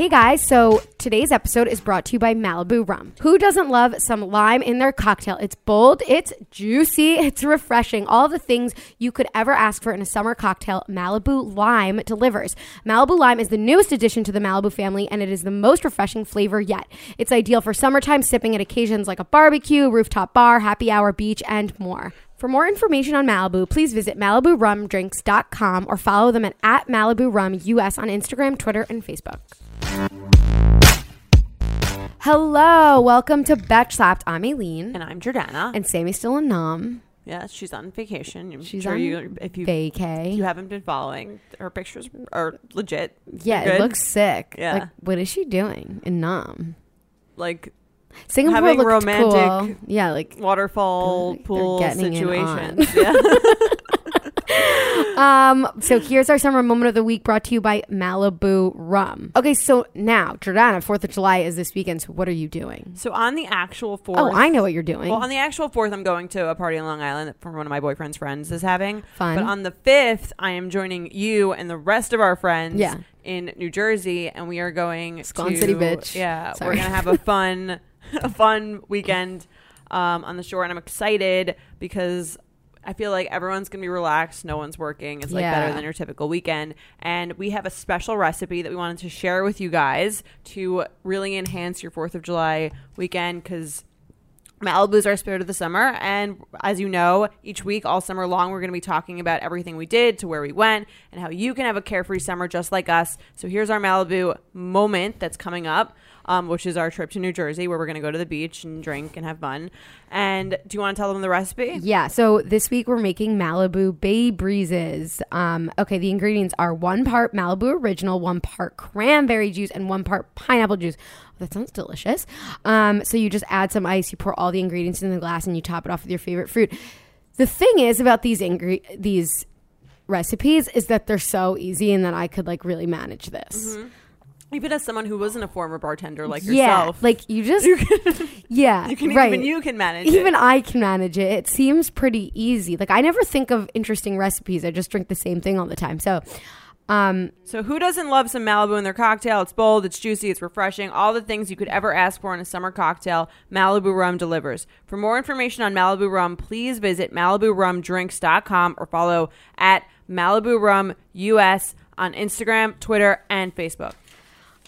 Hey guys, so today's episode is brought to you by Malibu Rum. Who doesn't love some lime in their cocktail? It's bold, it's juicy, it's refreshing. All the things you could ever ask for in a summer cocktail, Malibu Lime delivers. Malibu Lime is the newest addition to the Malibu family and it is the most refreshing flavor yet. It's ideal for summertime sipping at occasions like a barbecue, rooftop bar, happy hour, beach, and more. For more information on Malibu, please visit MalibuRumDrinks.com or follow them at, at Malibu Rum US on Instagram, Twitter, and Facebook. Hello, welcome to Betch Slapped. I'm Aileen, And I'm Jordana. and Sammy's still in Nam. yes, she's on vacation. I'm She's sure on you, if you Vacay. you haven't been following, her pictures are legit. yeah, it looks sick. Yeah. Like, what is she doing in Nam? like Singapore Having looked romantic- cool. Yeah, like waterfall They're pool situations. Yeah. Um, so here's our summer moment of the week brought to you by Malibu Rum. Okay, so now, Jordana, 4th of July is this weekend, so what are you doing? so on the actual fourth, Oh, I know what you're doing. Well, on the actual fourth, I'm going to a party in Long Island that one of my boyfriend's friends is having. Fun. But on the fifth, I am joining you and the rest of our friends. Yeah. In New Jersey, and we are going Scone to City, bitch. Yeah, Sorry. we're gonna have a fun, a fun weekend um, on the shore, and I'm excited because I feel like everyone's gonna be relaxed. No one's working. It's like Yeah. better than your typical weekend. And we have a special recipe that we wanted to share with you guys to really enhance your Fourth of July weekend because. Malibu is our spirit of the summer. And as you know, each week, all summer long, we're going to be talking about everything we did to where we went and how you can have a carefree summer just like us. So here's our Malibu moment that's coming up, um, which is our trip to New Jersey, where we're going to go to the beach and drink and have fun. And do you want to tell them the recipe? Yeah, so this week we're making Malibu Bay Breezes. Um, okay, the ingredients are one part Malibu Original, one part cranberry juice, and one part pineapple juice. Oh, that sounds delicious. Um, so you just add some ice, you pour all the ingredients in the glass, and you top it off with your favorite fruit. The thing is about these ingre- these recipes is that they're so easy, and that I could like really manage this. Even as someone who wasn't a former bartender like yeah, yourself, like you just yeah, you can right. even you can manage even it. I can manage it. It seems pretty easy. Like I never think of interesting recipes. I just drink the same thing all the time. So, um, So who doesn't love some Malibu in their cocktail? It's bold, it's juicy, it's refreshing, all the things you could ever ask for in a summer cocktail. Malibu Rum delivers. For more information on Malibu Rum, please visit MalibuRumDrinks.com or follow at Malibu Rum US on Instagram, Twitter, and Facebook.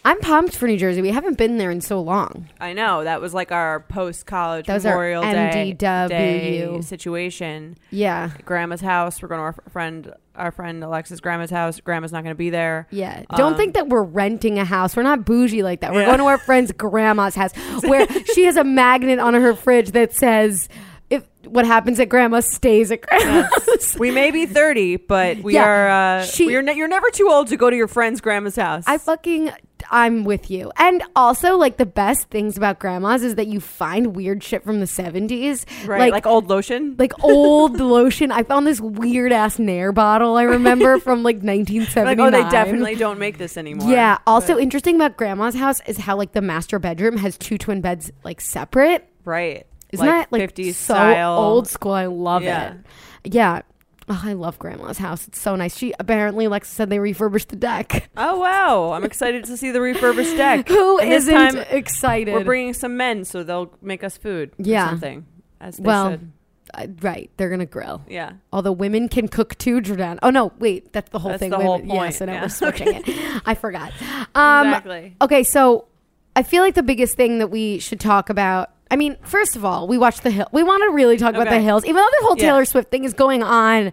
I'm pumped for New Jersey. We haven't been there in so long. I know that was like our post-college That was our Memorial Day. Day situation. Yeah, Grandma's house. We're going to our friend, our friend Alexa's grandma's house. Grandma's not going to be there. yeah. Don't Um, think that we're renting a house. We're not bougie like that. We're Yeah. going to our friend's grandma's house where she has a magnet on her fridge that says. If what happens at grandma stays at grandma's. We may be 30, but we Yeah, are. Uh, she- we are ne- you're never too old to go to your friend's grandma's house. I fucking I'm with you. And also like the best things about grandmas is that you find weird shit from the 70s. right, Like like, old lotion. like old lotion. I found this weird ass Nair bottle I remember from like 1979. Like, oh, they definitely don't make this anymore. Yeah. Also But- interesting about grandma's house is how like the master bedroom has two twin beds like separate. right. Isn't that like 50s so style. old school? I love Yeah. it. Yeah. Oh, I love grandma's house. It's so nice. She apparently Lexa said they refurbished the deck. Oh wow! I'm excited to see the refurbished deck. Who and isn't time, excited? We're bringing some men, so they'll make us food. or Yeah. something as they Well, should. Uh, right, they're gonna grill. Yeah. Although women can cook too, Jordan. Oh no, wait, that's the whole That's thing. the whole Women- Yeah, point, so now yeah. we're switching it. I forgot. Um, exactly. Okay, so I feel like the biggest thing that we should talk about. I mean, first of all, we watched the hill. We want to really talk about Okay. the hills, even though the whole Yeah. Taylor Swift thing is going on,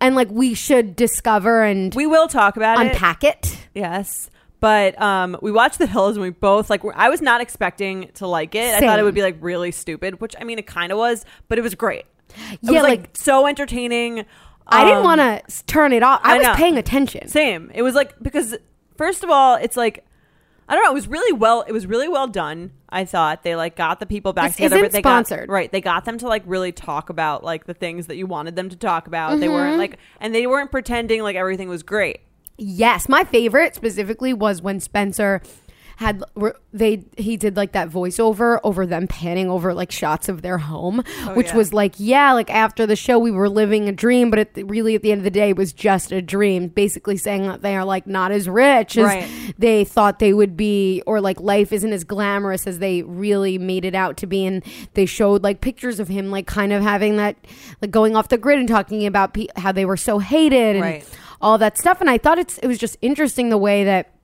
and like we should discover and We will talk about it. unpack it. Yes. But um, we watched The Hills and we both like. I was not expecting to like it. I thought Same. it would be like really stupid, which I mean it kind of was, but it was great. It Yeah, was, like, like- so entertaining. I didn't Um, want to turn it off. I, I was know. paying attention. Same. It was like because first of all, it's like I don't know. It was really well. It was really well done. I thought they like got the people back This together, isn't but they sponsored. got right. They got them to like really talk about like the things that you wanted them to talk about. They Mm-hmm. weren't like, and they weren't pretending like everything was great. Yes, my favorite specifically was when Spencer had were- they he did like that voiceover over them panning over like shots of their home, oh, which yeah. was like yeah, like after the show we were living a dream, but at the, really at the end of the day it was just a dream. Basically saying that they are like not as rich as Right. they thought they would be, or like life isn't as glamorous as they really made it out to be. And they showed like pictures of him like kind of having that like going off the grid and talking about pe- how they were so hated and Right. all that stuff. And I thought it's it was just interesting the way that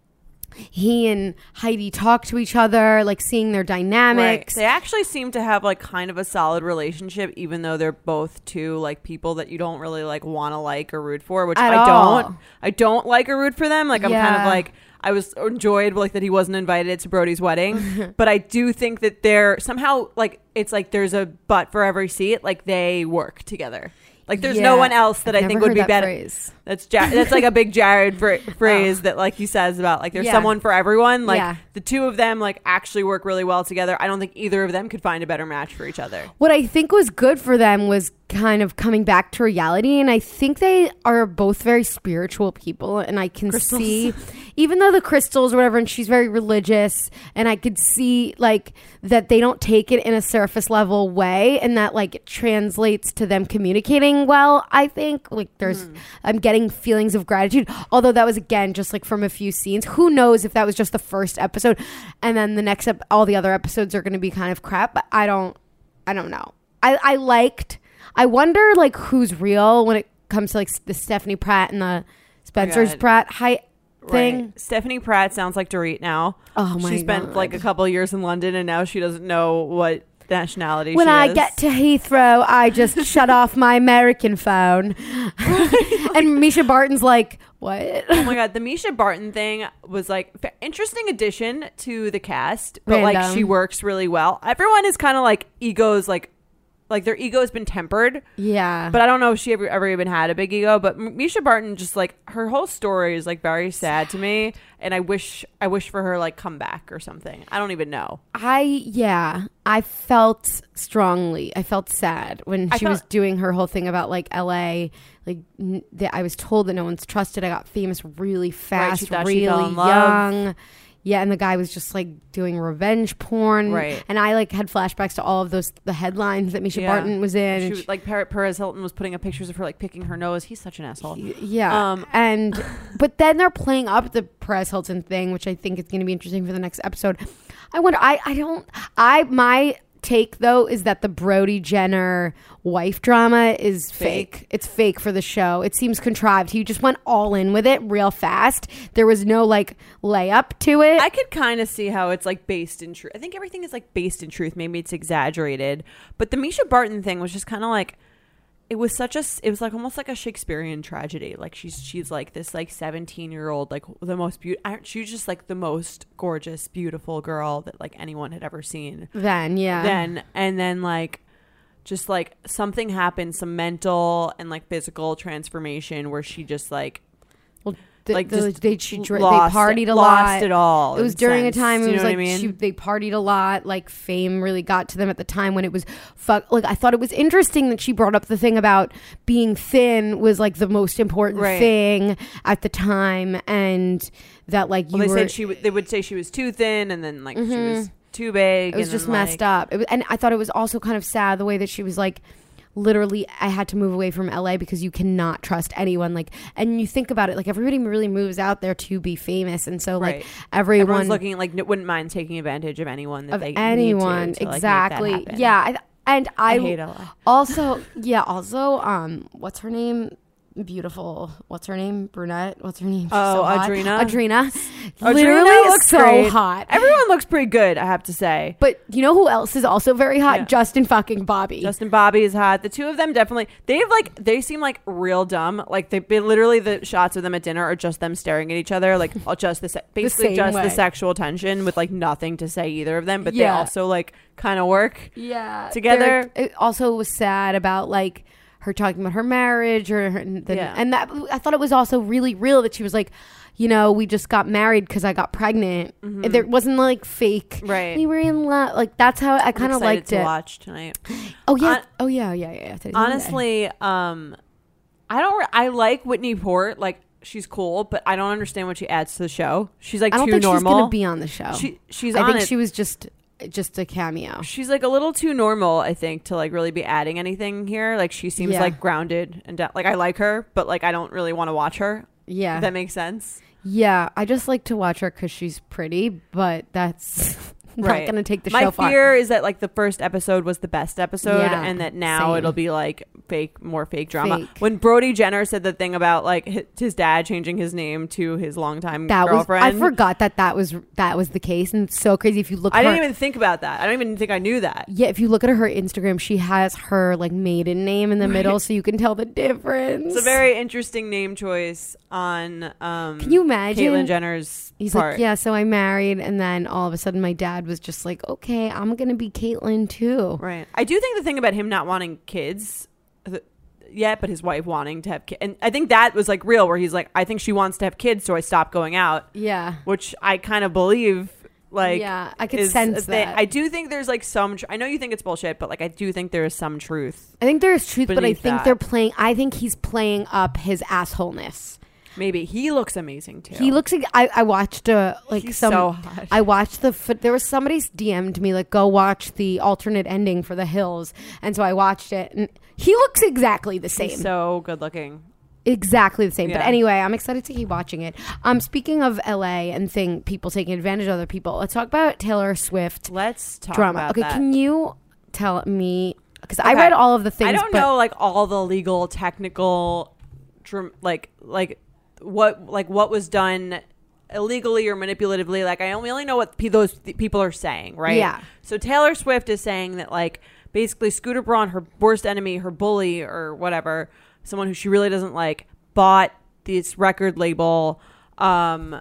he and Heidi talk to each other, like seeing their Right. dynamics. They actually seem to have like kind of a solid relationship, even though they're both two like people that you don't really like want to like or root for. Which At I all. don't. I don't like or root for them. Like I'm kind of like I was enjoyed like that he wasn't invited to Brody's wedding, but I do think that they're somehow like it's like there's a butt for every seat. Like they work together. Like there's no one else that I've I think would be that better. phrase. That's ja- that's like a big Jared fr- oh. phrase that like he says about like there's Yeah. someone for everyone. Like Yeah. the two of them like actually work really well together. I don't think either of them could find a better match for each other. What I think was good for them was kind of coming back to reality. And I think they are both very spiritual people. And I can Crystals. see, even though the crystals or whatever, and she's very religious, and I could see like that they don't take it in a surface level way and that like it translates to them communicating well. I think like there's, hmm. I'm getting feelings of gratitude. Although that was again just like from a few scenes. Who knows if that was just the first episode and then the next, ep- all the other episodes are going to be kind of crap. But I don't, I don't know. I, I liked. I wonder like who's real when it comes to like the Stephanie Pratt and the Spencer's God. Pratt height thing. Right. Stephanie Pratt sounds like Dorit now. Oh my She spent God. like a couple of years in London and now she doesn't know what nationality When I is. get to Heathrow, I just shut off my American phone. and Mischa Barton's like, "What?" Oh my god, the Mischa Barton thing was like f- interesting addition to the cast, but like she works really well. Everyone is kind of like egos, like like their ego has been tempered. Yeah. But I don't know if she ever, ever even had a big ego. But M- Mischa Barton just like her whole story is like very sad to me, and I wish I wish for her like come back or something. I don't even know. I yeah, I felt strongly. I felt sad when I she was doing her whole thing about like L.A. Like n- that, I was told that no one's trusted. I got famous really fast, she really in love. Yeah, and the guy was just like doing revenge porn. Right. And I like had flashbacks to all of those the headlines that Mischa Yeah. Barton was in. She was, like Perez Hilton was putting up pictures of her like picking her nose. He's such an asshole. Yeah. Um, and but then they're playing up the Perez Hilton thing, which I think is going to be interesting for the next episode. I wonder. I I don't. I my take though is that the Brody Jenner wife drama is fake. Fake? It's fake for the show. It seems contrived. He just went all in with it real fast. There was no like layup to it. I could kind of see how it's like based in truth. I think everything is like based in truth. Maybe it's exaggerated, but the Mischa Barton thing was just kind of like it was such a It was like almost like a Shakespearean tragedy. Like she's she's like this like seventeen year old like the most beautiful. She was just like the most gorgeous, beautiful girl that like anyone had ever seen. then yeah. Then and then like just like something happened, some mental and like physical transformation where she just like well, the, like, the- they she dr- lost they partied it, a lost lot. it all. It was during sense. a time it was like I mean? she, they partied a lot. Like fame really got to them at the time when it was fuck. Like I thought it was interesting that she brought up the thing about being thin was like the most important Right. thing at the time, and that like you Well, they were. said she. w- They would say she was too thin, and then like she was mm-hmm. too big. it was just then, messed like- up. It was, and I thought it was also kind of sad the way that she was like. Literally, I had to move away from LA because you cannot trust anyone. Like, and you think about it, like everybody really moves out there to be famous, and so like Right. everyone Everyone's looking like n- wouldn't mind taking advantage of anyone that of they anyone need to, to, like, make that exactly happen. yeah I, and I, I hate also yeah also um what's her name beautiful what's her name brunette what's her name She's Oh, so. Audrina? Audrina Audrina literally looks so great. hot Everyone looks pretty good, I have to say. but you know who else is also very hot Yeah. Justin fucking Bobby Justin Bobby is hot. The two of them definitely. They've like they seem like real dumb. Like they literally the shots of them at dinner are just them staring at each other. Like uh, just the se- basically same just way. the sexual tension with like nothing to say either of them. But they also like kind of work. yeah Together. They're- it also was sad about like her talking about her marriage or her, and, the, Yeah. and that I thought it was also really real that she was like you know we just got married because I got pregnant there wasn't like fake Mm-hmm. Right. we were in love like that's how I kind of liked to it Watch tonight. oh yeah oh yeah yeah yeah today's Honestly, um, I don't. Re- I like Whitney Port. Like she's cool, but I don't understand what she adds to the show. She's like I don't too think she's normal. gonna be on the show. She she's I think it. she was just just a cameo. she's like a little too normal, I think, to like really be adding anything here. Like she seems Yeah. like grounded and da- like I like her, but like I don't really want to watch her. Yeah, If that makes sense. yeah. I just like to watch her because she's pretty, but that's not Right. gonna take the My show far. fear is that like the first episode was the best episode, Yeah, and that now same. it'll be like fake, more fake drama. Fake. When Brody Jenner said the thing about like his dad changing his name to his longtime that was girlfriend, I forgot that that was that was the case, and it's so crazy if you look. I didn't even think about that. I don't even think I knew that. Yeah, if you look at her Instagram, she has her like maiden name in the middle, so you can tell the difference. It's a very interesting name choice on. Um, Can you imagine? Caitlyn Jenner's He's part. like, yeah. So I married, and then all of a sudden, my dad was just like, okay, I'm gonna be Caitlyn too. Right. I do think the thing about him not wanting kids th- yet, but his wife wanting to have kids, and I think that was like real, where he's like, I think she wants to have kids, so I stopped going out, Yeah, which I kind of believe. Like, yeah, I could is sense thing. that. I do think there's like some. Tr- I know you think it's bullshit, but like I do think there is some truth. I think there is truth, but I think that. they're playing. I think he's playing up his assholeness. Maybe he looks amazing too. He looks like I, I watched a like He's some. so hot. I watched the. fo- There was somebody DM'd me like, go watch the alternate ending for The Hills, and so I watched it, and he looks exactly the same. He's so good looking. exactly the same. But anyway, I'm excited to keep watching it. Um, speaking of LA and thing people taking advantage of other people, let's talk about Taylor Swift Let's talk drama. Okay, that. can you tell me? Because I read all of the things. I don't know like all the legal technical like like what like what was done illegally or manipulatively like I only only know what pe- those th- people are saying, right? Yeah. So Taylor Swift is saying that like basically Scooter Braun, her worst enemy, her bully or whatever, someone who she really doesn't like, bought this record label um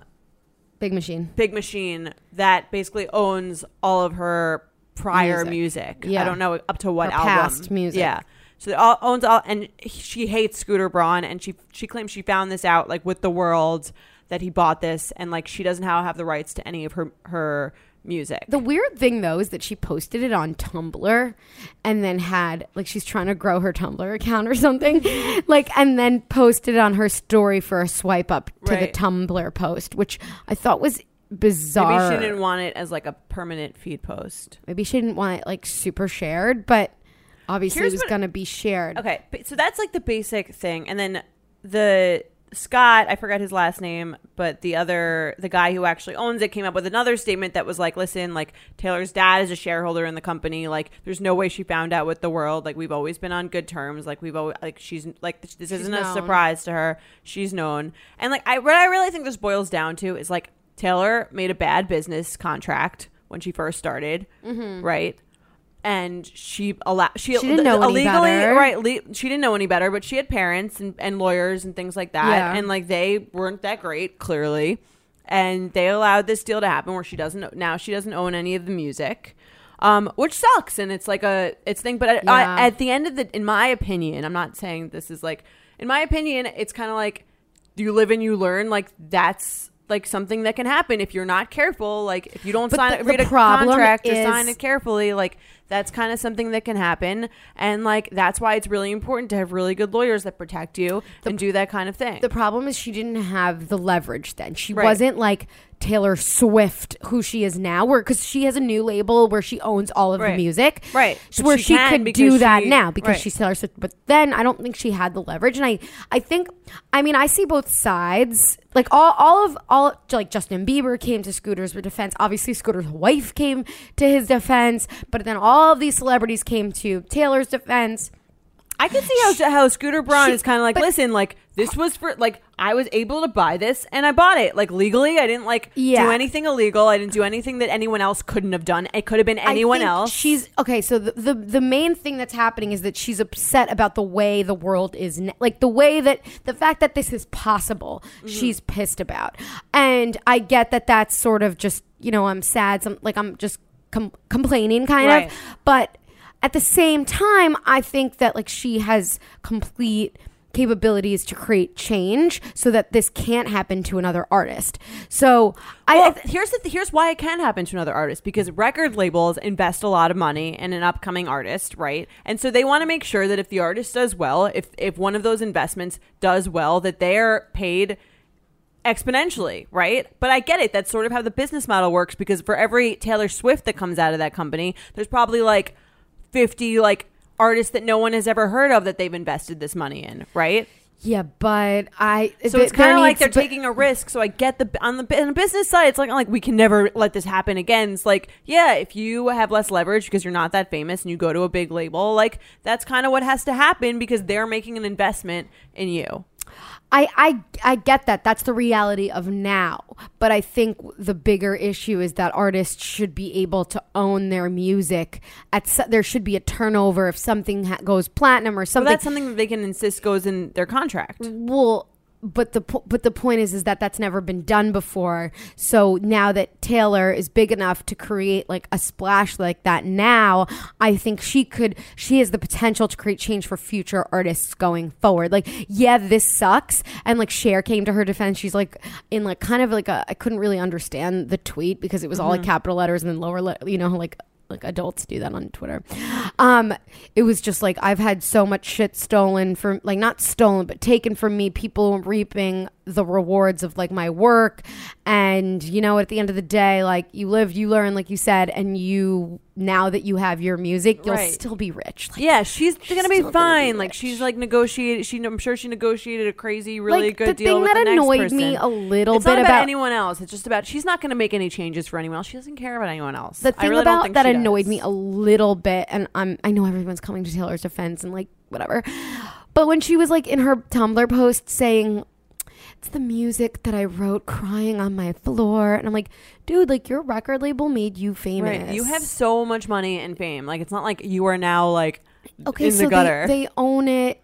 Big Machine. Big Machine that basically owns all of her prior Music. music. Yeah. I don't know up to what Her album. past music. Yeah. So owns all, and she hates Scooter Braun, and she she claims she found this out like with the world that he bought this, and like she doesn't have, have the rights to any of her her music. The weird thing though is that she posted it on Tumblr and then had like she's trying to grow her Tumblr account or something. like and then posted it on her story for a swipe up to Right. the Tumblr post, which I thought was bizarre. Maybe she didn't want it as like a permanent feed post. Maybe she didn't want it like super shared, but obviously Here's it was what- gonna be shared. Okay, but- so that's like the basic thing, and then the Scott, I forgot his last name, but the other, the guy who actually owns it, came up with another statement that was like, "Listen, like Taylor's dad is a shareholder in the company. Like, there's no way she found out with the world. Like, we've always been on good terms. Like, we've always like she's like this, this isn't a known. surprise to her. She's known. And like, I what I really think this boils down to is like Taylor made a bad business contract when she first started, mm-hmm. right? And she allowed she. She didn't know any illegally better. right le- she didn't know any better but she had parents and, and lawyers and things like that Yeah. and like they weren't that great clearly and they allowed this deal to happen where she doesn't now she doesn't own any of the music um, which sucks and it's like a it's thing but at, Yeah. I, at the end of the in my opinion i'm not saying this is like in my opinion it's kind of like you live and you learn like that's like something that can happen if you're not careful like if you don't But sign the- it the read a contract or sign it carefully like that's kind of something that can happen and like that's why it's really important to have really good lawyers that protect you and do that kind of thing The problem is she didn't have the leverage then. She Right. wasn't like Taylor Swift, who she is now, where because she has a new label where she owns all of Right. the music, Right. So But where she she, can could because do that she- now because right. she's Taylor Swift. But then I don't think she had the leverage, and I, I think, I mean, I see both sides. Like all, all of all, like Justin Bieber came to Scooter's defense. Obviously, Scooter's wife came to his defense, but then all of these celebrities came to Taylor's defense. I can see how how Scooter Braun She- is kind of like, but- listen, like this was for like I was able to buy this and I bought it like legally. I didn't like Yeah. do anything illegal. I didn't do anything that anyone else couldn't have done. It could have been I anyone think else. She's okay. So the, the the main thing that's happening is that she's upset about the way the world is, ne- like the way that the fact that this is possible. Mm-hmm. She's pissed about, and I get that that's sort of just you know I'm sad. Some like I'm just com- complaining kind Right. of, but at the same time, I think that like she has complete capabilities to create change so that this can't happen to another artist. So I, well, I here's the th- here's why it can happen to another artist because record labels invest a lot of money in an upcoming artist, right? And so they want to make sure that if the artist does well, if if one of those investments does well, that they are paid exponentially, right? But I get it. That's sort of how the business model works because for every Taylor Swift that comes out of that company, there's probably like 50 like artists that no one has ever heard of that they've invested this money in, right? Yeah, but I. So it's kind of like they're but- taking a risk. So I get the on the on the business side, it's like like we can never let this happen again. It's like yeah, if you have less leverage because you're not that famous and you go to a big label, like that's kind of what has to happen because they're making an investment in you. I, I I get that. That's the reality of now. But I think the bigger issue is that artists should be able to own their music. At so, there should be a turnover if something ha- goes platinum or So something. that's something that they can insist goes in their contract. well, but the po- but the point is is that that's never been done before. So now that Taylor is big enough to create like a splash like that now, I think she could she has the potential to create change for future artists going forward. Like, yeah, this sucks. And like Cher came to her defense. She's like in like kind of like a I couldn't really understand the tweet because it was all like mm-hmm. capital letters and then lower le- you know like like adults do that on Twitter. Um, it was just like I've had so much shit stolen from like not stolen but taken from me. People reaping the rewards of like my work, and you know at the end of the day, like you live, you learn, like you said, and you now that you have your music, you'll Right. still be rich. Like, Yeah, she's, She's gonna be still gonna be fine. like she's like negotiated. She, I'm sure she negotiated a crazy, really like good the deal thing with that the annoyed person. me a little it's bit not about, about anyone else. It's just about she's not to make any changes for anyone else. She doesn't care about anyone else. the thing really about that annoyed does. me a little bit and i'm i know everyone's coming to taylor's defense and like whatever but when she was like in her tumblr post saying the music that i wrote crying on my floor and i'm like dude like your record label made you famous Right. You have so much money and fame. Like it's not like you are now like okay in so the they, gutter. they own it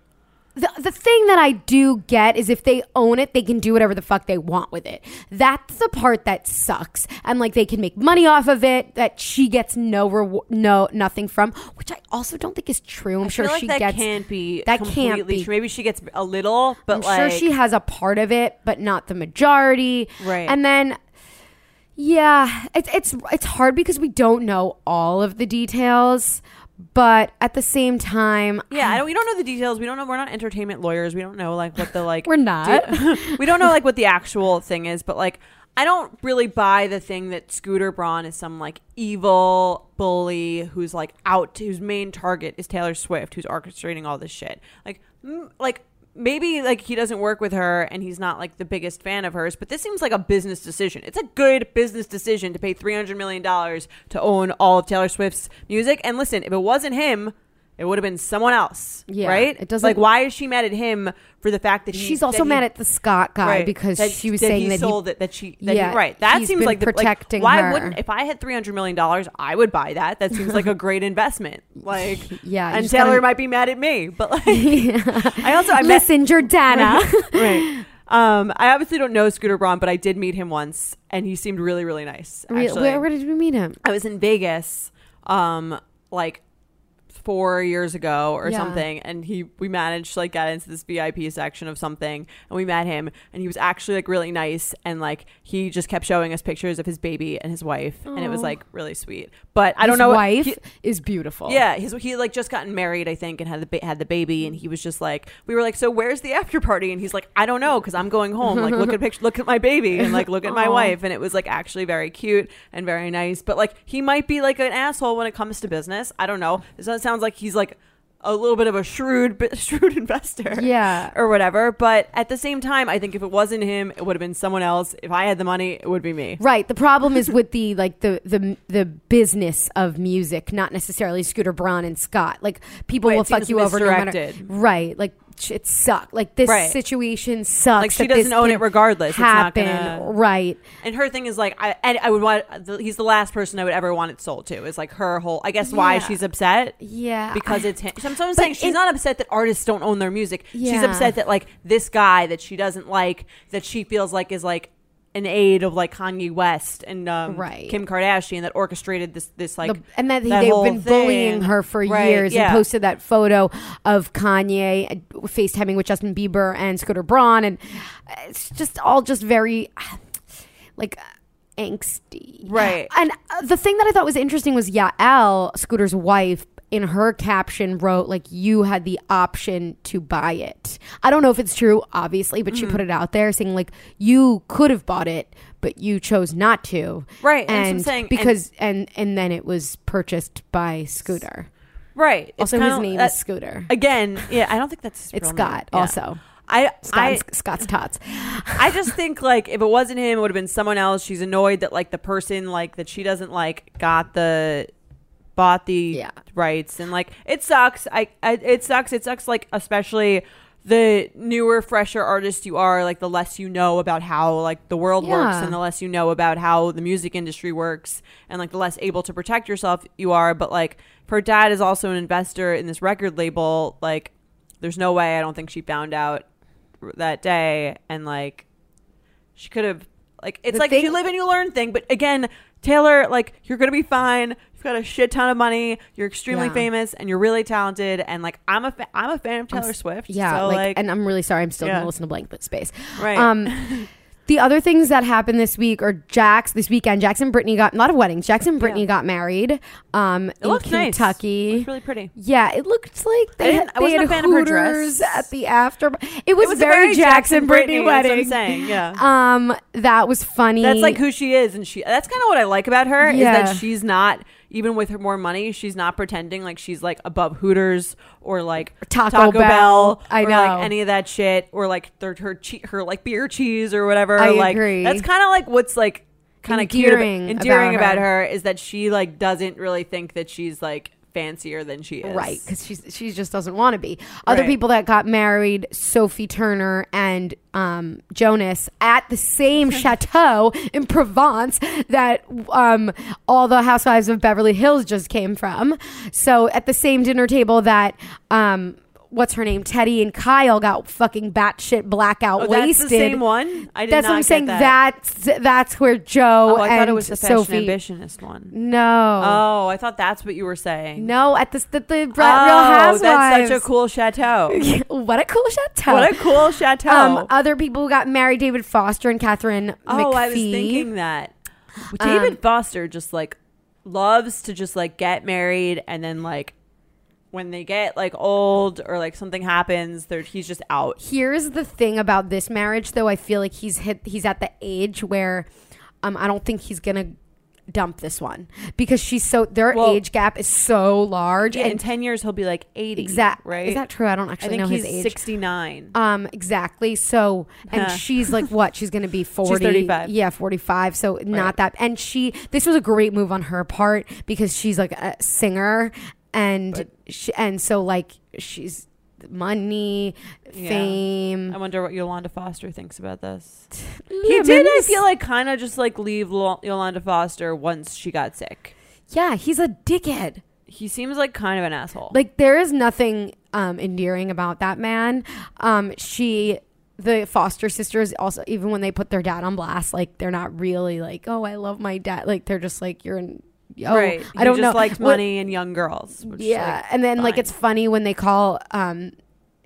the, the thing that I do get is if they own it, they can do whatever the fuck they want with it. That's the part that sucks. And like they can make money off of it that she gets no reward, no nothing from, which I also don't think is true. I'm I sure like she that gets can't be that can't be. true. Maybe she gets a little, but I'm like sure she has a part of it, but not the majority. Right. And then yeah, it's it's it's hard because we don't know all of the details, but at the same time, Yeah, I don't, we don't know the details. We don't know. We're not entertainment lawyers. We don't know like what the like. We're not. do- we don't know like what the actual thing is, but like I don't really buy the thing that Scooter Braun is some like evil bully who's like out whose main target is Taylor Swift, who's orchestrating all this shit. Like, mm, like maybe like he doesn't work with her and he's not like the biggest fan of hers, but this seems like a business decision. It's a good business decision to pay three hundred million dollars to own all of Taylor Swift's music. And listen, if it wasn't him. It would have been someone else, Yeah, right? it doesn't- like. Why is she mad at him for the fact that he, she's also that he- mad at the Scott guy Right, because that- she was that saying he that sold he it. That she, that Yeah, he, right? That seems like the like, protecting Why her. wouldn't if I had three hundred million dollars, I would buy that. That seems like a great investment. Like, Yeah, and Taylor gotta- might be mad at me, but like, I also I met listen, Jordana. right. Um, I obviously don't know Scooter Braun, but I did meet him once, and he seemed really, really nice. Actually, where, where did we meet him? I was in Vegas, um, like four years ago or Yeah. something, and he we managed to like get into this VIP section of something, and we met him, and he was actually like really nice, and like he just kept showing us pictures of his baby and his wife, and it was like really sweet. But I don't know, Wife he- is beautiful. yeah, his, he like just gotten married, I think, and had the ba- had the baby, and he was just like, we were like, so where's the after party? And he's like, I don't know, because I'm going home. Like, look at picture, look at my baby, and like look at my wife, and it was like actually very cute and very nice. But like, he might be like an asshole when it comes to business. I don't know. This sounds like he's like a little bit of a shrewd, shrewd investor Yeah. or whatever. But at the same time, I think if it wasn't him, it would have been someone else. If I had the money, it would be me. Right. The problem is with the like the the the business of music, not necessarily Scooter Braun and Scott. Like people Right, will fuck you over no matter. Right. Like it sucked. Like this Right. situation sucks. Like she doesn't own it regardless. Happen. gonna- Right. And her thing is like, I I would want. the- He's the last person I would ever want it sold to. Is like her whole. I guess why Yeah. she's upset Yeah. because it's him. So I'm, so I'm saying she's it- not upset that artists don't own their music. She's upset that like this guy that she doesn't like that she feels like is like an aid of like Kanye West and um, Right. Kim Kardashian that orchestrated this this like The- and that, that they've been bullying her for Right, years yeah. and posted that photo of Kanye uh, FaceTiming with Justin Bieber and Scooter Braun and uh, it's just all just very like angsty. Right. And uh, the thing that I thought was interesting was Yael, Scooter's wife, in her caption wrote like you had the option to buy it. I don't know if it's true, obviously, but she Mm-hmm. put it out there saying like you could have bought it, but you chose not to. Right, I'm And saying, because and and then it was purchased by Scooter. Right. Also, his name uh, is Scooter. again. Yeah, I don't think that's It's. Scott. Yeah. Also, I I, Scott's tots. I just think like if it wasn't him, it would have been someone else. She's annoyed that like the person like that she doesn't like got the bought the Yeah. rights and like it sucks. I, I it sucks. It sucks like especially the newer, fresher artist you are, like the less you know about how like the world works and the less you know about how the music industry works and like the less able to protect yourself you are. But like her dad is also an investor in this record label, like there's no way I don't think she found out that day and like she could have like it's The like thing- you live and you learn thing but again taylor like you're gonna be fine you've got a shit ton of money you're extremely Yeah. famous and you're really talented and like i'm a fa- i'm a fan of I'm taylor swift Yeah, so like, like, and I'm really sorry. I'm still Yeah. gonna listen to Blank But Space. right Um, the other things that happened this week or Jax this weekend. Jackson and Brittany got a lot of weddings. Jackson and Brittany Yeah. got married. Um, it in looks nice Kentucky. it's really pretty Yeah, it looked like they didn't- had, I they had a fan of her Hooters dress. at the after. It was, it was very, a Jackson Brittany, Brittany that's what wedding. i'm saying yeah Um, that was funny. that's like who she is and she that's kind of what i like about her is Yeah. that she's not even with her more money she's not pretending like she's like above hooters or like Taco Bell. I or know. like any of that shit or like their, her che- her like beer cheese or whatever I like agree. that's kind of like what's like kind of Endearing cute about, endearing about about her. her. is that she like doesn't really think that she's like fancier than she is Right, because she's she just doesn't want to be. Other Right. people that got married, Sophie Turner and um, Jonas, at the same chateau in Provence that um, all the Housewives of Beverly Hills just came from. So at the same dinner table that. Um, What's her name? Teddi and Kyle got fucking batshit blackout oh, that's wasted. the same one i did That's not what I'm saying. that. That's that's where Joe oh i and thought it was the Sophie. ambitionist one. No, Oh, i thought that's what you were saying no, at the the, the Real oh, Housewives. that's such a cool chateau what a cool chateau. What a cool chateau. um, other people who got married, David Foster and Katharine oh, I was thinking that. David Um, Foster just like loves to just like get married and then like when they get like old or like something happens, they're he's just out. Here's the thing about this marriage, though. I feel like he's hit. He's at the age where, um, I don't think he's gonna dump this one because she's so their Well- age gap is so large. Yeah, in ten years he'll be like eighty. Exactly. right? Is that true? I don't I actually think know he's his age. sixty nine. Um, exactly. So, and Huh. she's like, what? She's to be 40. 35. Yeah, 45. So, Right. not that. And she, this was a great move on her part because she's like a singer. And, But- she, and so, like, she's money, Yeah. fame. I wonder what Yolanda Foster thinks about this. He Lemons. did. I feel like kind of just like leave Lo- Yolanda Foster once she got sick. Yeah, he's a dickhead. He seems like kind of an asshole. Like, there is nothing um, endearing about that man. Um, she. The Foster sisters also, even when they put their dad on blast, like they're not really like, "Oh, I love my dad." Like they're just like, "You're an oh, right. I don't know. What- money and young girls. Yeah, like, and then like it's funny when they call um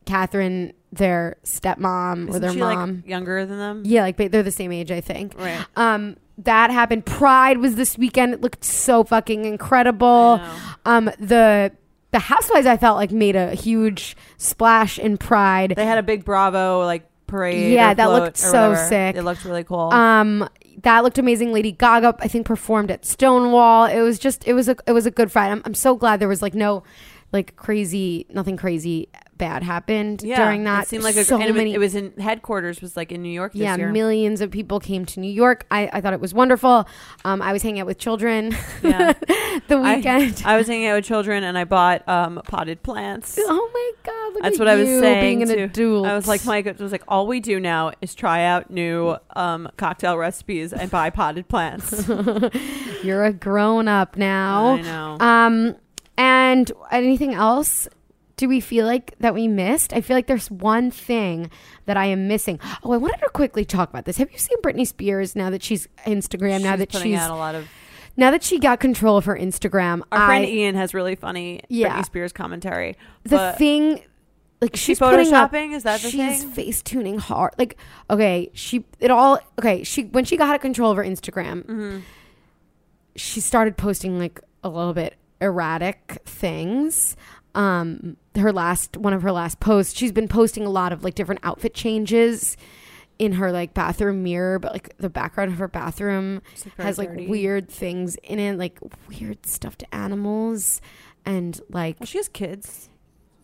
Katharine their stepmom or Isn't their she mom. like younger than them? yeah, like they- they're the same age, I think. Right. Um, that happened. Pride was this weekend. It looked so fucking incredible. Um, the the Housewives I felt like made a huge splash in Pride. They had a big Bravo like parade. Yeah, that looked so whatever. sick. It looked really cool. Um, that looked amazing. Lady Gaga, I think, performed at Stonewall. It was just, it was a, it was a good Friday. I'm, I'm so glad there was like no, like crazy, nothing crazy bad happened yeah, during that. It seemed like so was, many. it was in headquarters was like in New York this yeah, year. millions of people came to New York. I, I thought it was wonderful. Um, I was hanging out with children Yeah. the I- weekend. I was hanging out with children and I bought um, potted plants. oh my god! Look That's at what I was saying Being an to- adult. I was like, it was like, all we do now is try out new um, cocktail recipes and buy potted plants. you're a grown up now. I know. Um, and anything else? Do we feel like that we missed? I feel like there's one thing that I am missing. Oh, I wanted to quickly talk about this. Have you seen Britney Spears now that she's Instagram? now that putting she's out a lot of. now that she got control of her Instagram, Our friend Ian has really funny Yeah. Britney Spears commentary. the thing, like is she she's putting up photoshopping? Is that the she's thing? face tuning hard. Like, okay, she it all okay. She when she got control of her Instagram, Mhm. she started posting like a little bit erratic things. Um, her last one of her last posts, she's been posting a lot of like different outfit changes in her like bathroom mirror, but like the background of her bathroom has like dirty. weird things in it, like weird stuffed animals and like Well, she has kids.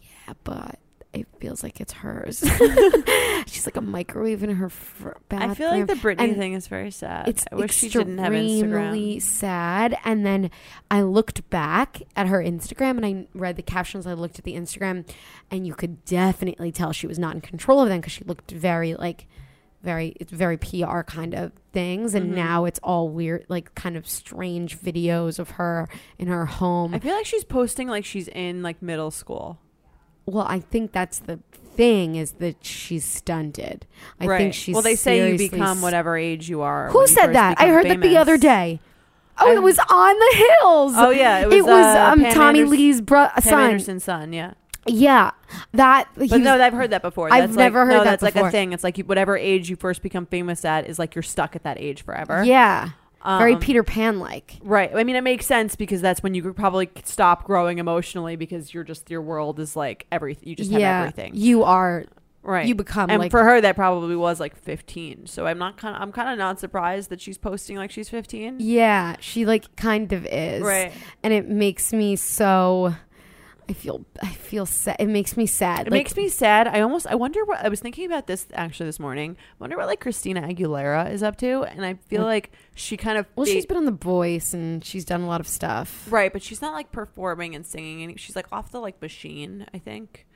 yeah, but it feels like it's hers. She's like a microwave in her fr- bathroom. I feel like the Britney And thing is very sad. it's I wish she didn't have Instagram. sad. And then I looked back at her Instagram and I read the captions. I looked at the Instagram, and you could definitely tell she was not in control of them because she looked very like very it's very PR kind of things. And Mhm. now it's all weird, like kind of strange videos of her in her home. I feel like she's posting like she's in like middle school. Well, I think that's the thing is that she's stunted. I right. think she's well, they say you become whatever age you are. Who you said that? I heard that the other day. Oh, I- it was on the hills. Oh yeah, it was, It was, uh, um, Tommy Lee's bro- Pam son. Anderson's son. Yeah, Yeah, that. but was- no, I've heard that before. I've That's like- never heard no, that That's like a thing. It's like you, whatever age you first become famous at is like you're stuck at that age forever. yeah, very Um, Peter Pan like. Right. I mean, it makes sense because that's when you could probably stop growing emotionally because you're just your world is like everything. You just Yeah, have everything. you are. Right. You become and like for her, that probably was like 15. So I'm not kind of I'm kind of not surprised that she's posting like she's 15. yeah, she like kind of is. Right. and it makes me so. I feel. I feel sad. It makes me sad. It like, makes me sad. I almost I wonder what I was thinking about this actually this morning. I wonder what like Christina Aguilera is up to, and I feel Mm. like she kind of Well, she's been on The Voice and she's done a lot of stuff. right, but she's not like performing and singing. And she's like off the like machine. I think.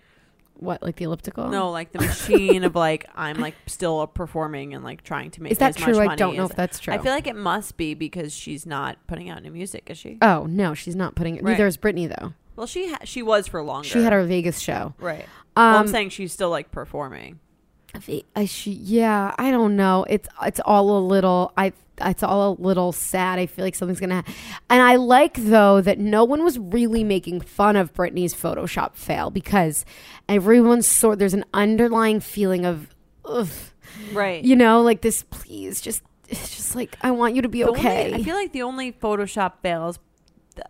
What, like the elliptical? No, like the machine of like I'm like still performing and like trying to make Is that as true? much I don't know as- if that's true. I feel like it must be because she's not putting out new music, is she? Oh no, she's not putting it. Right. Neither is Britney though. Well, she ha- she was for longer. She had her Vegas show. right. Um, well, I'm saying she's still like performing. I she, yeah, I don't know. It's it's all a little. I it's all a little sad. I feel like something's gonna. Ha- and I like though that no one was really making fun of Britney's Photoshop fail because everyone's sort. There's an underlying feeling of, ugh, Right. you know, like this. Please, just it's just like I want you to be The only- okay. I feel like the only Photoshop fails,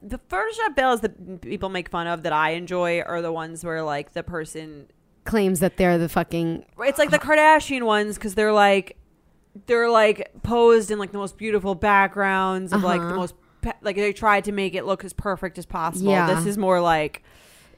the, Photoshop fails that people make fun of that I enjoy are the ones where like the person, Claims that they're the fucking it's like the Kardashian ones because they're like, they're like posed in like the most beautiful backgrounds of like the Uh-huh. most pe- like they tried to make it look as perfect as possible. Yeah. This is more like,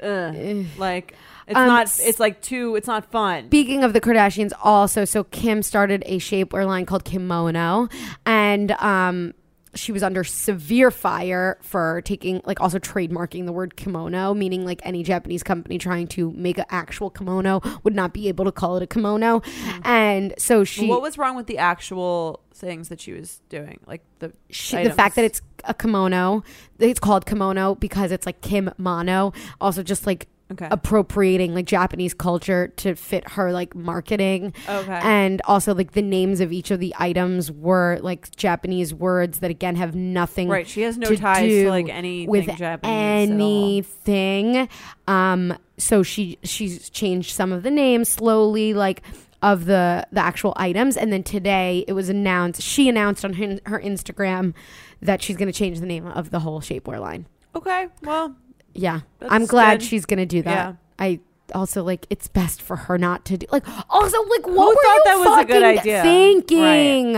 ugh, like it's Um, not. s- It's like too. It's not fun. Speaking of the Kardashians, also, so Kim started a shapewear line called Kimono, and um, she was under severe fire for taking, like, also trademarking the word kimono, meaning like any Japanese company trying to make an actual kimono would not be able to call it a kimono, hmm. and so she, what was wrong with the actual things that she was doing? Like the she the fact that it's a kimono, it's called kimono because it's like Kim Mono, also just like okay. appropriating like Japanese culture to fit her like marketing. okay. and also like the names of each of the items were like Japanese words that again have nothing Right, she has no to ties do to like anything with Japanese. anything. Um, so she she's changed some of the names slowly, like of the the actual items, and then today it was announced. She announced on her, her Instagram that she's going to change the name of the whole shapewear line. Okay, well, Yeah, That's I'm glad good. she's going to do that. Yeah. I also like it's best for her not to do like also like what Who were thought you that was a good idea? thinking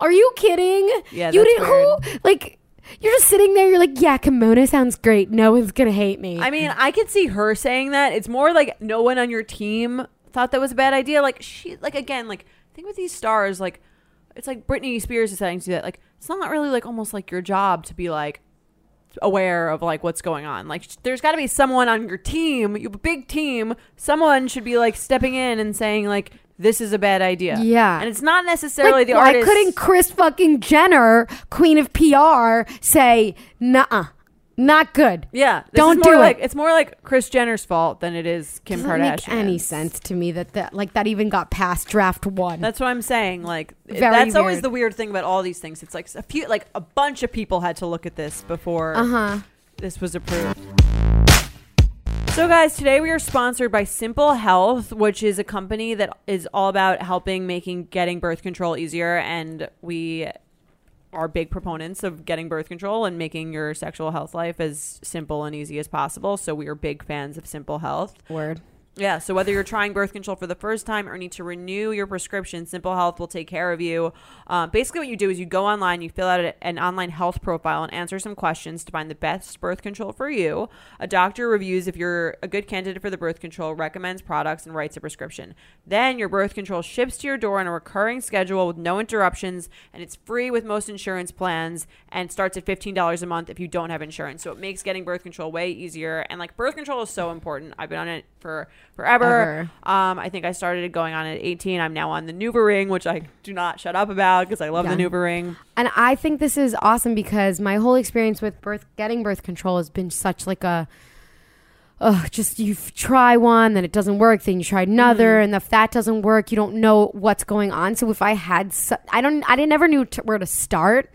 are you kidding yeah, you didn't weird. who like you're just sitting there you're like yeah kimono sounds great no one's gonna hate me I mean, I could see her saying that. It's more like no one on your team thought that was a bad idea. Like she, like again, like think with these stars, like it's like Britney Spears deciding to do that. Like it's not really like almost like your job to be like aware of like what's going on. Like there's got to be someone on your team, you have a big team. Someone should be like stepping in and saying like this is a bad idea. Yeah. and it's not necessarily like, the why artist. couldn't Kris fucking Jenner, queen of PR, say, nah, not good? Yeah, Don't do it. like, It's more like Kris Jenner's fault than it is Kim Doesn't Kardashian. make any sense to me that that like that even got past draft one. That's what I'm saying. Like Very that's always the weird thing about all these things. It's like a few, like a bunch of people had to look at this before uh huh. this was approved. So, guys, today we are sponsored by Simple Health, which is a company that is all about helping making getting birth control easier. And we are big proponents of getting birth control and making your sexual health life as simple and easy as possible. So we are big fans of Simple Health. Word. Yeah, so whether you're trying birth control for the first time or need to renew your prescription, Simple Health will take care of you. Uh, basically, what you do is you go online, you fill out an online health profile, and answer some questions to find the best birth control for you. A doctor reviews if you're a good candidate for the birth control, recommends products, and writes a prescription. Then your birth control ships to your door on a recurring schedule with no interruptions, and it's free with most insurance plans and starts at $15 a month if you don't have insurance. So it makes getting birth control way easier. And like birth control is so important. I've been on it for forever. Um, I think I started going on at 18. I'm now on the NuvaRing, which I do not shut up about because I love the Yeah. NuvaRing. And I think this is awesome because my whole experience with birth getting birth control has been such like a Ugh, just you f- try one, then it doesn't work. Then you try another, and if that doesn't work, you don't know what's going on. So if I had, I don't, I didn't never knew t- where to start.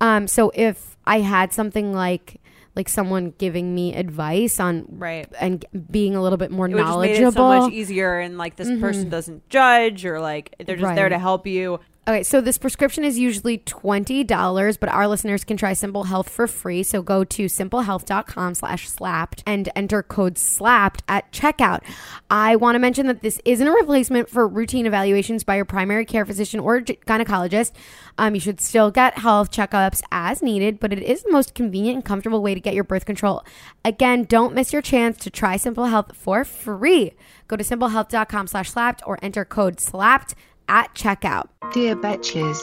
Um, so if I had something like, like someone giving me advice on Right. and g- being a little bit more It would just made knowledgeable. it so much easier, and like this mm-hmm. person doesn't judge or like they're just there to help you. Okay, so this prescription is usually $20, but our listeners can try Simple Health for free. So go to simplehealth.com slash slapped and enter code slapped at checkout. I want to mention that this isn't a replacement for routine evaluations by your primary care physician or gynecologist. Um, you should still get health checkups as needed, but it is the most convenient and comfortable way to get your birth control. Again, don't miss your chance to try Simple Health for free. Go to simplehealth.com slash slapped or enter code slapped at checkout. Dear Betches,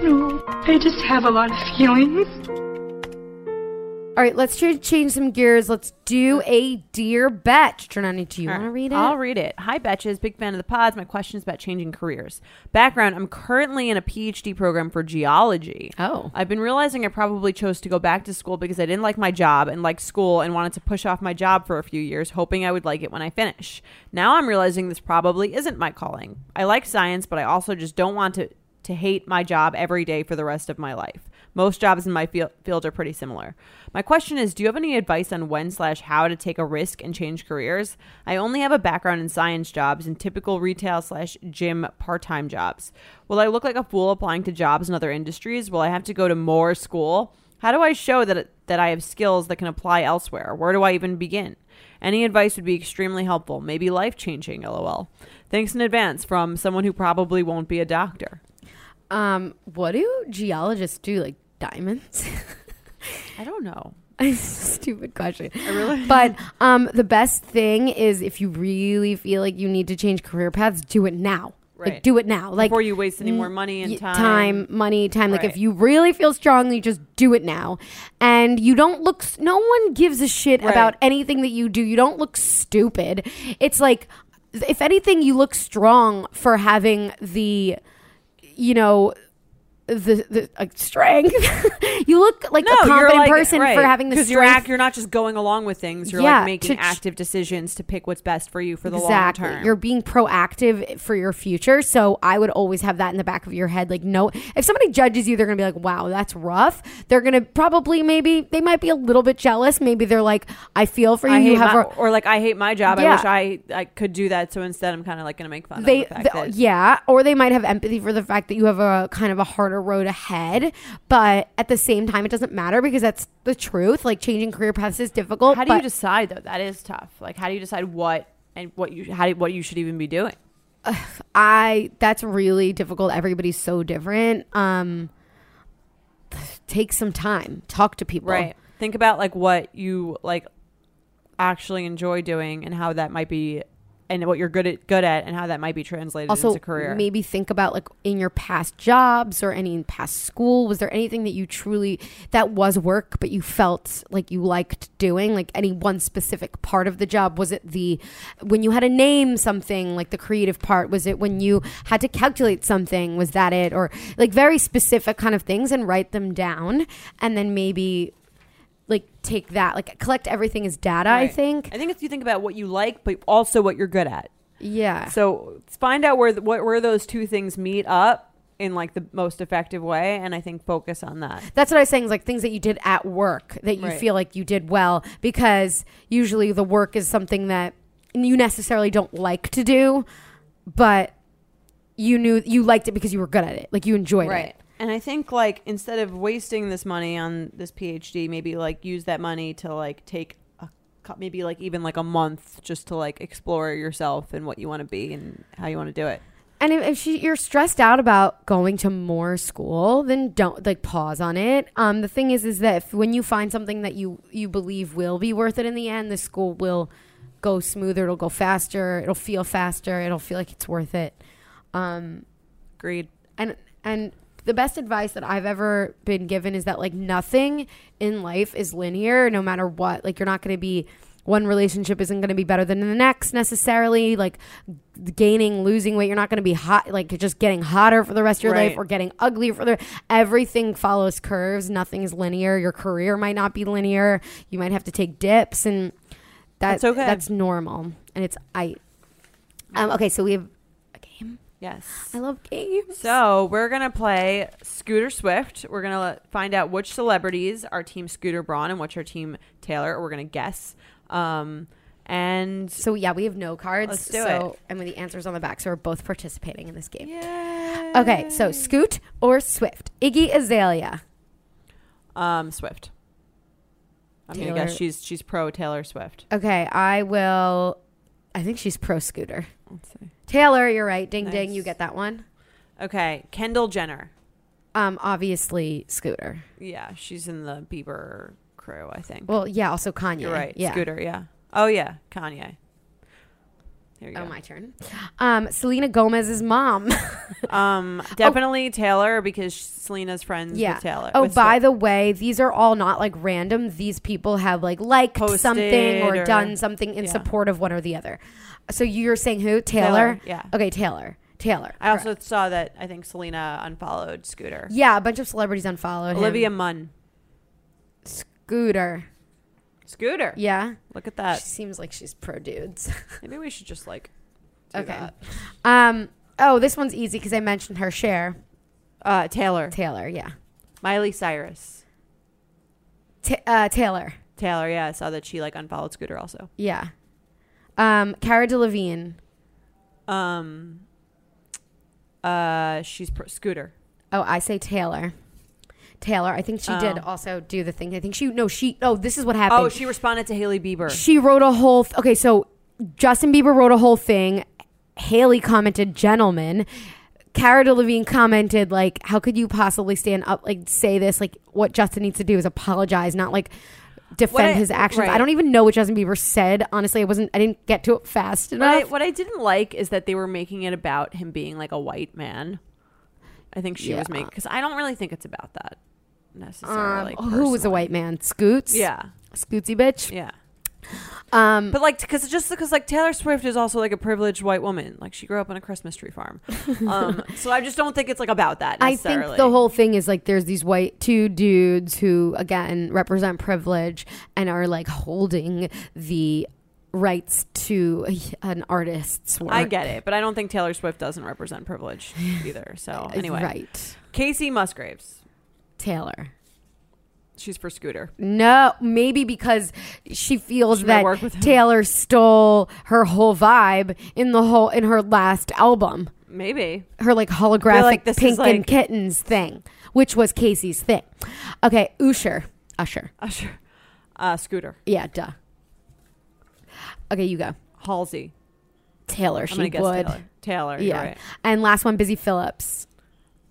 No, I just have a lot of feelings. All right, let's try to change some gears. Let's do a dear Betch. Trinani, do you want to read it? I'll read it. Hi, Betches. Big fan of the pods. My question is about changing careers. Background I'm currently in a PhD program for geology. Oh. I've been realizing I probably chose to go back to school because I didn't like my job and liked school and wanted to push off my job for a few years, hoping I would like it when I finish. Now I'm realizing this probably isn't my calling. I like science, but I also just don't want to, to hate my job every day for the rest of my life. Most jobs in my field, field are pretty similar. My question is Do you have any advice on when slash how to take a risk and change careers? I only have a background in science jobs and typical retail slash gym part time jobs. Will I look like a fool applying to jobs in other industries? Will I have to go to more school? How do I show that that I have skills that can apply elsewhere? Where do I even begin? Any advice would be extremely helpful, maybe life changing. LOL. Thanks in advance from someone who probably won't be a doctor. Um, what do geologists do? Like diamonds? I don't know. Stupid question. really- But um, the best thing is if you really feel like you need to change career paths, do it now. Like do it now. Like Before you waste any more money and time. time, money, time. Like if you really feel strongly, just do it now. And you don't look. No one gives a shit Right. about anything that you do. You don't look stupid. It's like, if anything, you look strong for having the, you know. The, the uh, strength. you look like a confident person for having the strength. you're act, you're not just going along with things. You're Yeah, like making to active decisions to pick what's best for you for the exactly. long term. You're being proactive for your future. So I would always have that in the back of your head. Like, no, if somebody judges you, they're going to be like, wow, that's rough. They're going to probably, maybe, they might be a little bit jealous. Maybe they're like, I feel for you. You have my, or like I hate my job. Yeah. I wish I I could do that. So instead, I'm kind of like going to make fun they, of the fact the- that yeah, or they might have empathy for the fact that you have a kind of a harder road ahead. But at the same time, it doesn't matter because that's the truth. Like changing career paths is difficult. How do you decide though? That is tough. Like how do you decide what and what you how do, what you should even be doing? I that's really difficult. Everybody's so different. Um take some time. Talk to people. Right. Think about like what you like actually enjoy doing and how that might be and what you're good at good at and how that might be translated Also, into career. maybe think about like in your past jobs or any past school. Was there anything that you truly that was work, but you felt like you liked doing? Like any one specific part of the job? Was it the when you had to name something, like the creative part? Was it when you had to calculate something? Was that it? Or like very specific kind of things and write them down, and then maybe like take that, like collect everything as data. I think. I think if you think about what you like, but also what you're good at. Yeah. So find out where the, what, where those two things meet up in like the most effective way, and I think focus on that. That's what I was saying, is like things that you did at work that you Right. feel like you did well, because usually the work is something that you necessarily don't like to do, but you knew you liked it because you were good at it, like you enjoyed it. And I think like instead of wasting this money on this PhD, maybe like use that money to like take a maybe like even like a month just to like explore yourself and what you want to be and how you want to do it. And if, if she, you're stressed out about going to more school, then don't like pause on it. Um, the thing is, is that if, when you find something that you you believe will be worth it in the end, the school will go smoother. It'll go faster. It'll feel faster. It'll feel like it's worth it. Um, Agreed. and and the best advice that I've ever been given is that like nothing in life is linear no matter what. Like you're not going to be one relationship isn't going to be better than the next necessarily. Like gaining losing weight you're not going to be hot like just getting hotter for the rest of your Right. life or getting ugly for the everything follows curves. Nothing is linear. Your career might not be linear. You might have to take dips and that, That's okay. that's normal and it's i um, okay so we have Yes. i love games So we're gonna play Scooter Swift. We're gonna find out which celebrities are Team Scooter Braun and which are Team Taylor. We're gonna guess. Um, and So yeah, we have no cards. Let's do so, it. And with the answers on the back, so we're both participating in this game. yeah. Okay, so Scoot or Swift? Iggy Azalea. um, Swift. I'm gonna guess she's she's pro Taylor Swift. Okay, I will. I think she's pro Scooter. Let's see. Taylor, you're right. Ding ding, you get that one. Okay, Kendall Jenner. Um, obviously Scooter. Yeah, she's in the Bieber crew. I think. Well, yeah, also Kanye. You're right. Yeah. Scooter. Yeah. Oh yeah, Kanye. Oh, go. my turn. Um, Selena Gomez's mom. Um, definitely Taylor because Selena's friends yeah. with Taylor. Oh, with by the way, these are all not like random. These people have like liked Posted something or, or- done something in yeah. support of one or the other. So you're saying who? Taylor? Taylor, yeah. Okay, Taylor. Taylor. I also Correct. saw that I think Selena unfollowed Scooter. Yeah, a bunch of celebrities unfollowed Olivia him. Munn. Scooter. Scooter. Yeah. Look at that. She seems like she's pro dudes. Maybe we should just like do okay. that. Um. Oh, this one's easy because I mentioned her. Cher Uh, Taylor. Taylor. Yeah. Miley Cyrus. Ta- uh, Taylor. Taylor, yeah, I saw that she like unfollowed Scooter also. Yeah. Um. Cara Delevingne. Um uh she's pro- Scooter. Oh, I say Taylor. Taylor. I think she did Oh. also do the thing. I think she. No, she. Oh, this is what happened. Oh, she responded to Hailey Bieber. She wrote a whole. Th- okay, so Justin Bieber wrote a whole thing. Hailey commented, "Gentlemen." Cara Delevingne commented, "Like, how could you possibly stand up, like, say this? Like, what Justin needs to do is apologize, not like." defend I- his actions. right. I don't even know what Justin Bieber said. Honestly, I wasn't I didn't get to it fast What I, enough. what I didn't like is that they were making it about him being like a white man. I think she was Yeah. making because I don't really think it's about that um, necessarily. who was a white man? Scoots? Yeah, Scootsy bitch. yeah. Um But like, because just because like Taylor Swift is also like a privileged white woman. Like she grew up on a Christmas tree farm. um, so I just don't think it's like about that. I think the whole thing is like there's these white two dudes who again represent privilege and are like holding the rights to an artist's work. I get it, but I don't think Taylor Swift doesn't represent privilege either. So anyway, right. Kacey Musgraves. Taylor. She's for Scooter. No, maybe because she feels that work with him. Taylor stole her whole vibe in the whole in her last album. Maybe. Her like holographic like this is pink and like- kittens thing, which was Kacey's thing. Okay, Usher. Usher. Usher. Uh, Scooter. Yeah, duh. Okay, you go. Halsey. Taylor. I'm She gonna guess would. Taylor. Taylor. you're Yeah. right. And last one, Busy Phillips.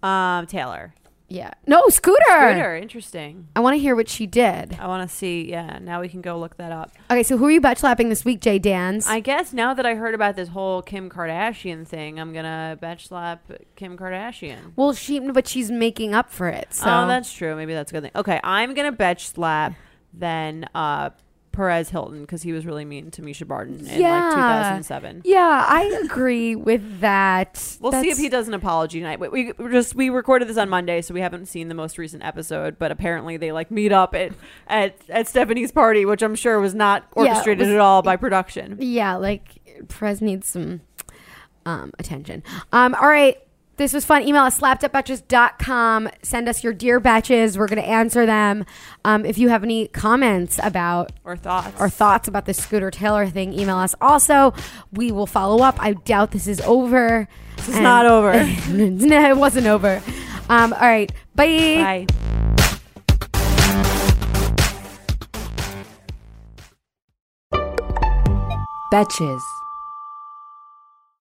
Um, Taylor. Yeah. No, Scooter. Scooter. Interesting. I want to hear what she did. I want to see. Yeah. Now we can go look that up. Okay, so who are you bet slapping this week, Jay Dans? I guess now that I heard about this whole Kim Kardashian thing, I'm gonna betch slap Kim Kardashian. well, she, but she's making up for it. So Oh, that's true. Maybe that's a good thing. Okay, I'm gonna betch slap then uh, Perez Hilton because he was really mean to Mischa Barton in Yeah. like 2007. Yeah, I agree with that. We'll see if he does an apology tonight. We, we just we recorded this on Monday, so we haven't seen the most recent episode. But apparently, they like meet up at at, at Stephanie's party, which I'm sure was not Yeah, orchestrated was- at all by production. Yeah, like Perez needs some um, attention. Um, all right. This was fun. Email us slappedupbatches.com. Send us your dear Betches. We're going to answer them. Um, if you have any comments about Or thoughts? or thoughts about the Scooter Taylor thing, email us. Also, we will follow up. I doubt this is over. This is not over. no, it wasn't over. Um, all right. Bye. Bye. Betches.